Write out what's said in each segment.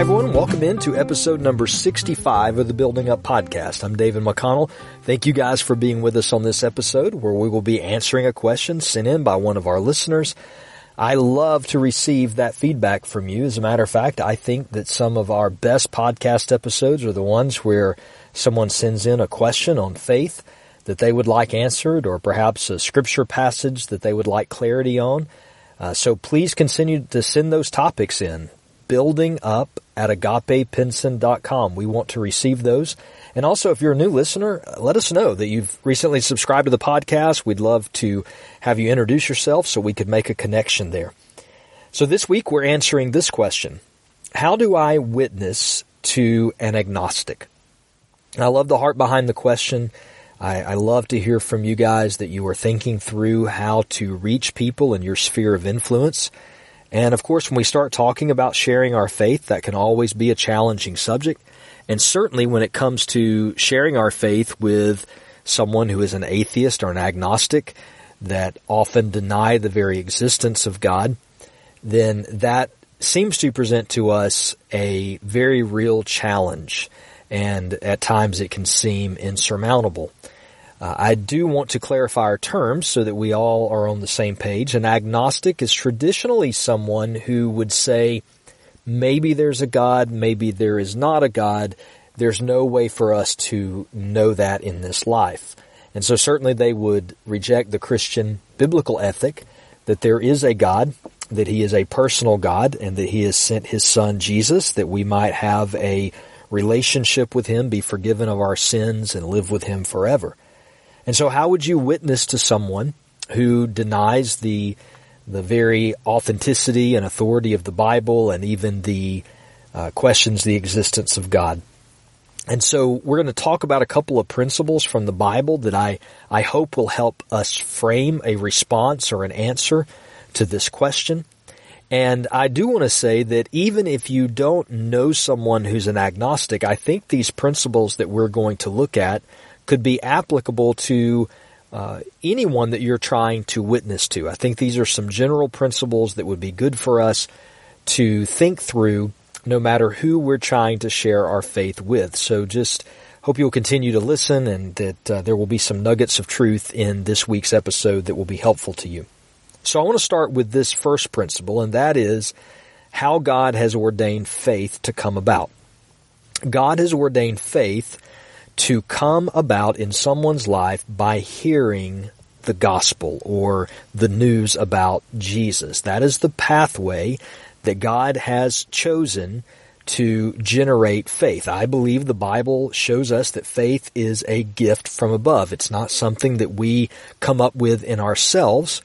Hi, everyone. Welcome into episode number 65 of the Building Up Podcast. I'm David McConnell. Thank you guys for being with us on this episode where we will be answering a question sent in by one of our listeners. I love to receive that feedback from you. As a matter of fact, I think that some of our best podcast episodes are the ones where someone sends in a question on faith that they would like answered or perhaps a scripture passage that they would like clarity on. Uh, so please continue to send those topics in building up at agapevincent.com. We want to receive those. And also, if you're a new listener, let us know that you've recently subscribed to the podcast. We'd love to have you introduce yourself so we could make a connection there. So this week we're answering this question. How do I witness to an agnostic? I love the heart behind the question. I, I, love to hear from you guys that you are thinking through how to reach people in your sphere of influence. And of course, when we start talking about sharing our faith, that can always be a challenging subject. And certainly when it comes to sharing our faith with someone who is an atheist or an agnostic that often deny the very existence of God, then that seems to present to us a very real challenge. And at times it can seem insurmountable. Uh, I do want to clarify our terms so that we all are on the same page. An agnostic is traditionally someone who would say, maybe there's a God, maybe there is not a God. There's no way for us to know that in this life. And so certainly they would reject the Christian biblical ethic that there is a God, that he is a personal God, and that he has sent his son Jesus that we might have a relationship with him, be forgiven of our sins, and live with him forever. And so how would you witness to someone who denies the the very authenticity and authority of the Bible and even the uh, questions the existence of God? And so we're going to talk about a couple of principles from the Bible that I, I hope will help us frame a response or an answer to this question. And I do want to say that even if you don't know someone who's an agnostic, I think these principles that we're going to look at could be applicable to uh, anyone that you're trying to witness to. I think these are some general principles that would be good for us to think through no matter who we're trying to share our faith with. So just hope you'll continue to listen and that uh, there will be some nuggets of truth in this week's episode that will be helpful to you. So I want to start with this first principle, and that is how God has ordained faith to come about. God has ordained faith to come about in someone's life by hearing the gospel or the news about Jesus. That is the pathway that God has chosen to generate faith. I believe the Bible shows us that faith is a gift from above. It's not something that we come up with in ourselves.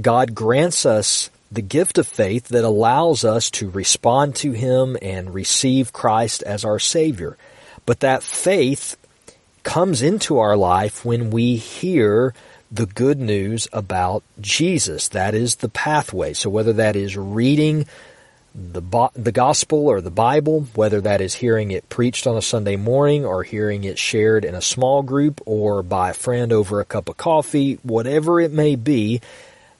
God grants us the gift of faith that allows us to respond to Him and receive Christ as our Savior. But that faith comes into our life when we hear the good news about Jesus. That is the pathway. So whether that is reading the the gospel or the Bible, whether that is hearing it preached on a Sunday morning or hearing it shared in a small group or by a friend over a cup of coffee, whatever it may be,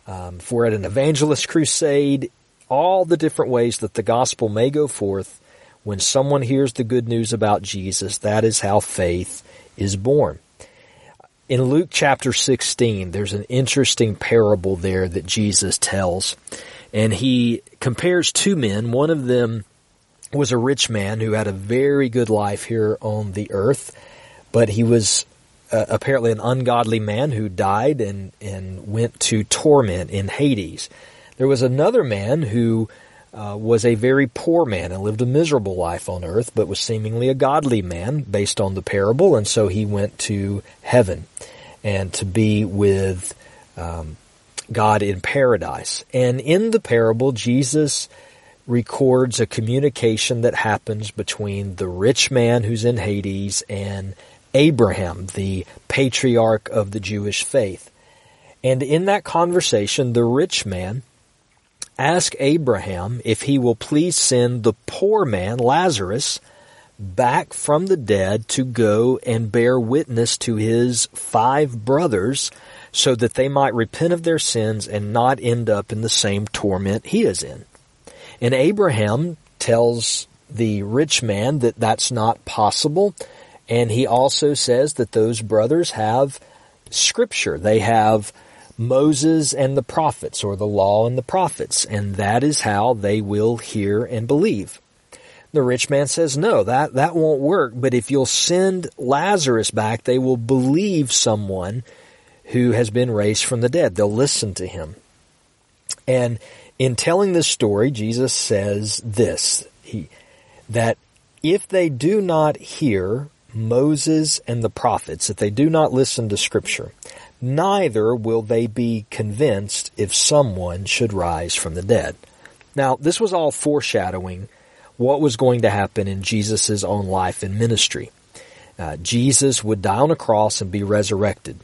um, if we're at an evangelist crusade, all the different ways that the gospel may go forth, when someone hears the good news about Jesus, that is how faith is born. In Luke chapter 16, there's an interesting parable there that Jesus tells. And he compares two men. One of them was a rich man who had a very good life here on the earth, but he was uh, apparently an ungodly man who died and, and went to torment in Hades. There was another man who uh, was a very poor man and lived a miserable life on earth, but was seemingly a godly man based on the parable, and so he went to heaven and to be with um, God in paradise. And in the parable, Jesus records a communication that happens between the rich man who's in Hades and Abraham, the patriarch of the Jewish faith. And in that conversation, the rich man ask Abraham if he will please send the poor man, Lazarus, back from the dead to go and bear witness to his five brothers so that they might repent of their sins and not end up in the same torment he is in. And Abraham tells the rich man that that's not possible. And he also says that those brothers have scripture. They have Moses and the prophets or the law and the prophets. And that is how they will hear and believe. The rich man says, no, that, that won't work. But if you'll send Lazarus back, they will believe someone who has been raised from the dead. They'll listen to him. And in telling this story, Jesus says this, he, that if they do not hear Moses and the prophets, if they do not listen to scripture, neither will they be convinced if someone should rise from the dead. Now, this was all foreshadowing what was going to happen in Jesus' own life and ministry. Uh, Jesus would die on a cross and be resurrected.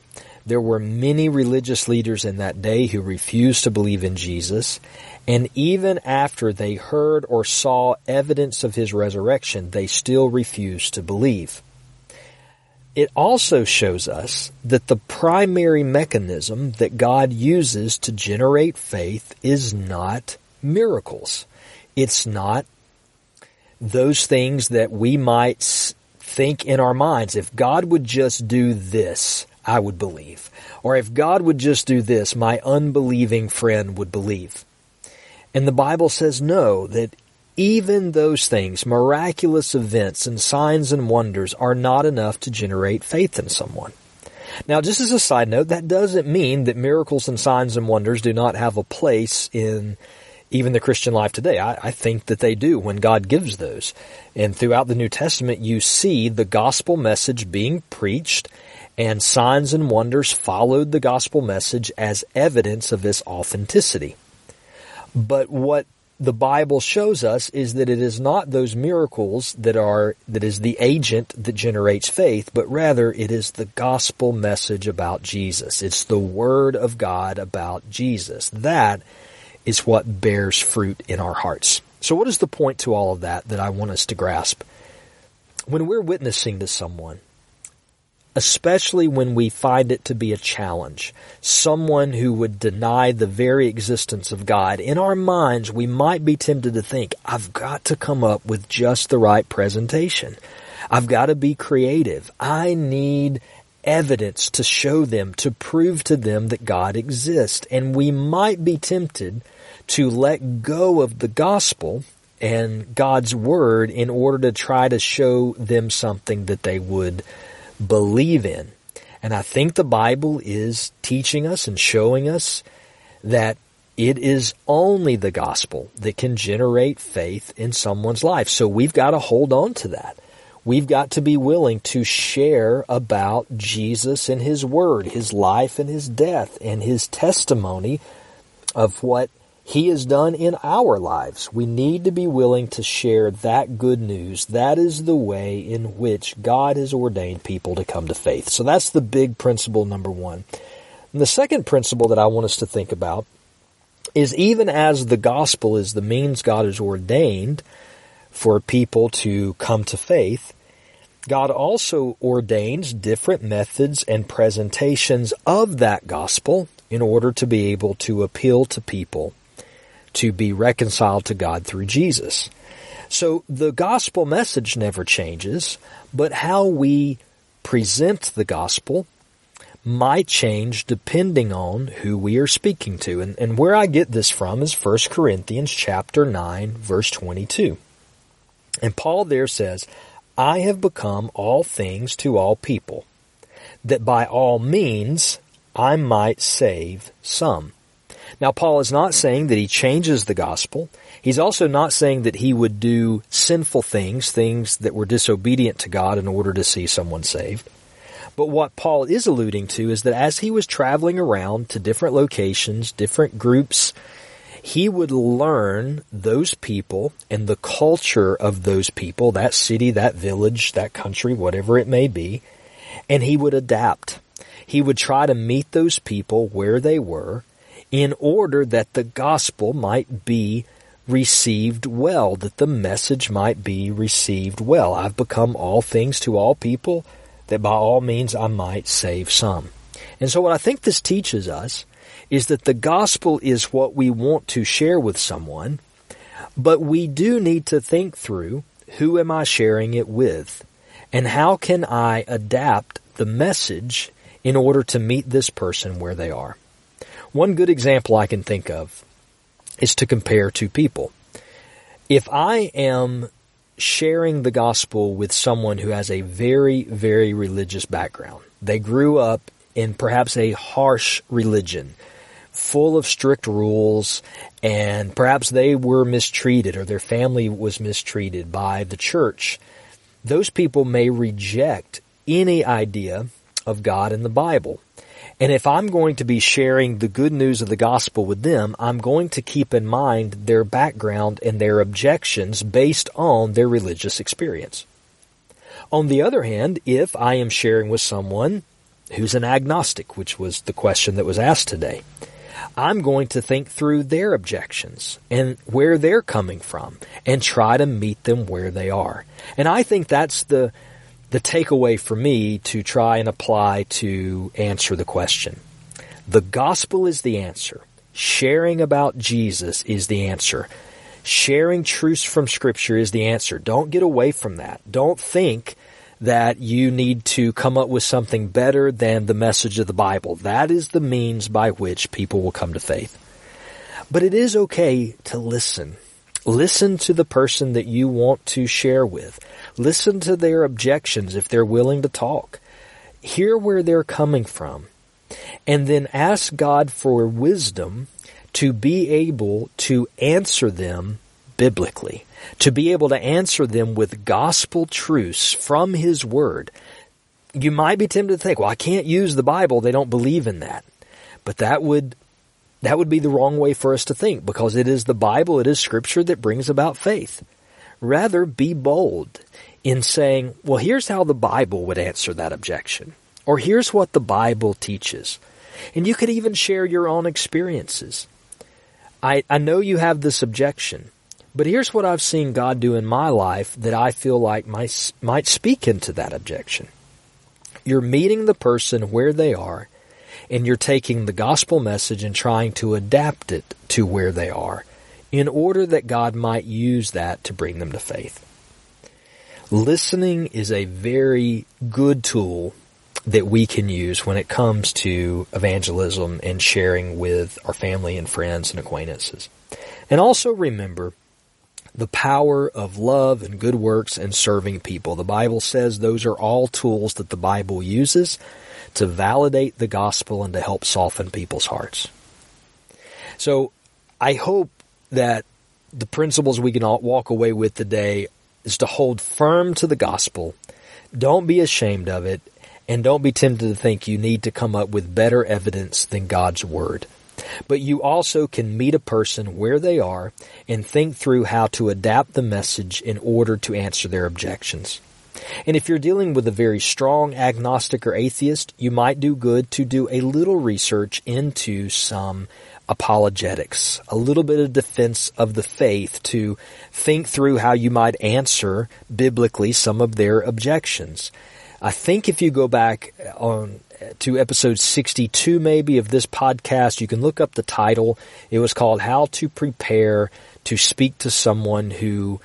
There were many religious leaders in that day who refused to believe in Jesus, and even after they heard or saw evidence of his resurrection, they still refused to believe. It also shows us that the primary mechanism that God uses to generate faith is not miracles. It's not those things that we might think in our minds. If God would just do this, I would believe. Or if God would just do this, my unbelieving friend would believe. And the Bible says no, that even those things, miraculous events and signs and wonders are not enough to generate faith in someone. Now, just as a side note, that doesn't mean that miracles and signs and wonders do not have a place in even the Christian life today. I, I, think that they do when God gives those. And throughout the New Testament, you see the gospel message being preached and signs and wonders followed the gospel message as evidence of its authenticity. But what the Bible shows us is that it is not those miracles that are, that is the agent that generates faith, but rather it is the gospel message about Jesus. It's the word of God about Jesus. That is what bears fruit in our hearts. So what is the point to all of that that I want us to grasp? When we're witnessing to someone, especially when we find it to be a challenge, someone who would deny the very existence of God, in our minds we might be tempted to think, I've got to come up with just the right presentation. I've got to be creative. I need evidence to show them, to prove to them that God exists. And we might be tempted to let go of the gospel and God's word in order to try to show them something that they would believe in. And I think the Bible is teaching us and showing us that it is only the gospel that can generate faith in someone's life. So we've got to hold on to that. We've got to be willing to share about Jesus and His Word, His life and His death, and His testimony of what he has done in our lives. We need to be willing to share that good news. That is the way in which God has ordained people to come to faith. So that's the big principle number one. And the second principle that I want us to think about is even as the gospel is the means God has ordained for people to come to faith, God also ordains different methods and presentations of that gospel in order to be able to appeal to people to be reconciled to God through Jesus. So the gospel message never changes, but how we present the gospel might change depending on who we are speaking to. And, and where I get this from is 1 Corinthians chapter 9 verse 22. And Paul there says, I have become all things to all people, that by all means I might save some. Now, Paul is not saying that he changes the gospel. He's also not saying that he would do sinful things, things that were disobedient to God in order to see someone saved. But what Paul is alluding to is that as he was traveling around to different locations, different groups, he would learn those people and the culture of those people, that city, that village, that country, whatever it may be, and he would adapt. He would try to meet those people where they were in order that the gospel might be received well, that the message might be received well. I've become all things to all people, that by all means I might save some. And so what I think this teaches us is that the gospel is what we want to share with someone, but we do need to think through Who am I sharing it with? And how can I adapt the message in order to meet this person where they are? One good example I can think of is to compare two people. If I am sharing the gospel with someone who has a very, very religious background, they grew up in perhaps a harsh religion, full of strict rules, and perhaps they were mistreated or their family was mistreated by the church. Those people may reject any idea of God in the Bible. And if I'm going to be sharing the good news of the gospel with them, I'm going to keep in mind their background and their objections based on their religious experience. On the other hand, if I am sharing with someone who's an agnostic, which was the question that was asked today, I'm going to think through their objections and where they're coming from and try to meet them where they are. And I think that's the the takeaway for me to try and apply to answer the question. The gospel is the answer. Sharing about Jesus is the answer. Sharing truths from scripture is the answer. Don't get away from that. Don't think that you need to come up with something better than the message of the Bible. That is the means by which people will come to faith. But it is okay to listen. Listen to the person that you want to share with. Listen to their objections if they're willing to talk. Hear where they're coming from. And then ask God for wisdom to be able to answer them biblically, to be able to answer them with gospel truths from His Word. You might be tempted to think, well, I can't use the Bible. They don't believe in that. But that would that would be the wrong way for us to think because it is the Bible, it is Scripture that brings about faith. Rather, be bold in saying, well, here's how the Bible would answer that objection. Or here's what the Bible teaches. And you could even share your own experiences. I, I know you have this objection, but here's what I've seen God do in my life that I feel like might, might speak into that objection. You're meeting the person where they are and you're taking the gospel message and trying to adapt it to where they are in order that God might use that to bring them to faith. Listening is a very good tool that we can use when it comes to evangelism and sharing with our family and friends and acquaintances. And also remember the power of love and good works and serving people. The Bible says those are all tools that the Bible uses to validate the gospel and to help soften people's hearts. So I hope that the principles we can walk away with today is to hold firm to the gospel. Don't be ashamed of it and don't be tempted to think you need to come up with better evidence than God's word. But you also can meet a person where they are and think through how to adapt the message in order to answer their objections. And if you're dealing with a very strong agnostic or atheist, you might do good to do a little research into some apologetics, a little bit of defense of the faith to think through how you might answer biblically some of their objections. I think if you go back uh, on to episode 62 maybe of this podcast, you can look up the title. It was called How to Prepare to Speak to Someone Who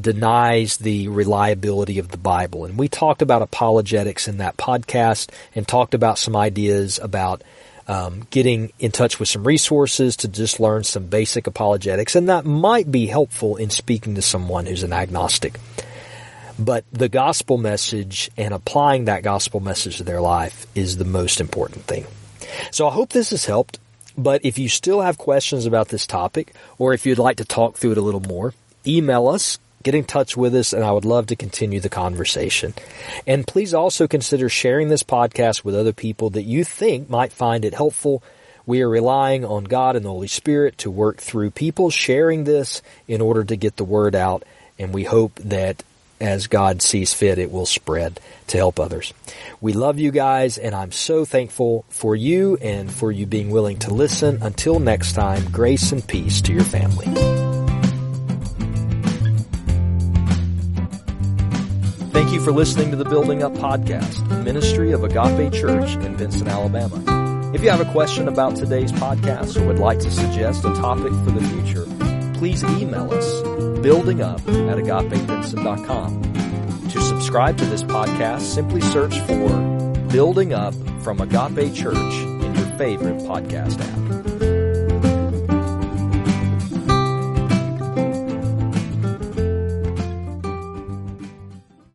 denies the reliability of the Bible. And we talked about apologetics in that podcast and talked about some ideas about um, getting in touch with some resources to just learn some basic apologetics. And that might be helpful in speaking to someone who's an agnostic. But the gospel message and applying that gospel message to their life is the most important thing. So I hope this has helped. But if you still have questions about this topic, or if you'd like to talk through it a little more, email us, get in touch with us, and I would love to continue the conversation. And please also consider sharing this podcast with other people that you think might find it helpful. We are relying on God and the Holy Spirit to work through people sharing this in order to get the word out, and we hope that as God sees fit, it will spread to help others. We love you guys, and I'm so thankful for you and for you being willing to listen. Until next time, grace and peace to your family. You for listening to the Building Up Podcast, ministry of Agape Church in Vincent, Alabama. If you have a question about today's podcast or would like to suggest a topic for the future, please email us Building Up at agapevincent.com. To subscribe to this podcast, simply search for Building Up from Agape Church in your favorite podcast app.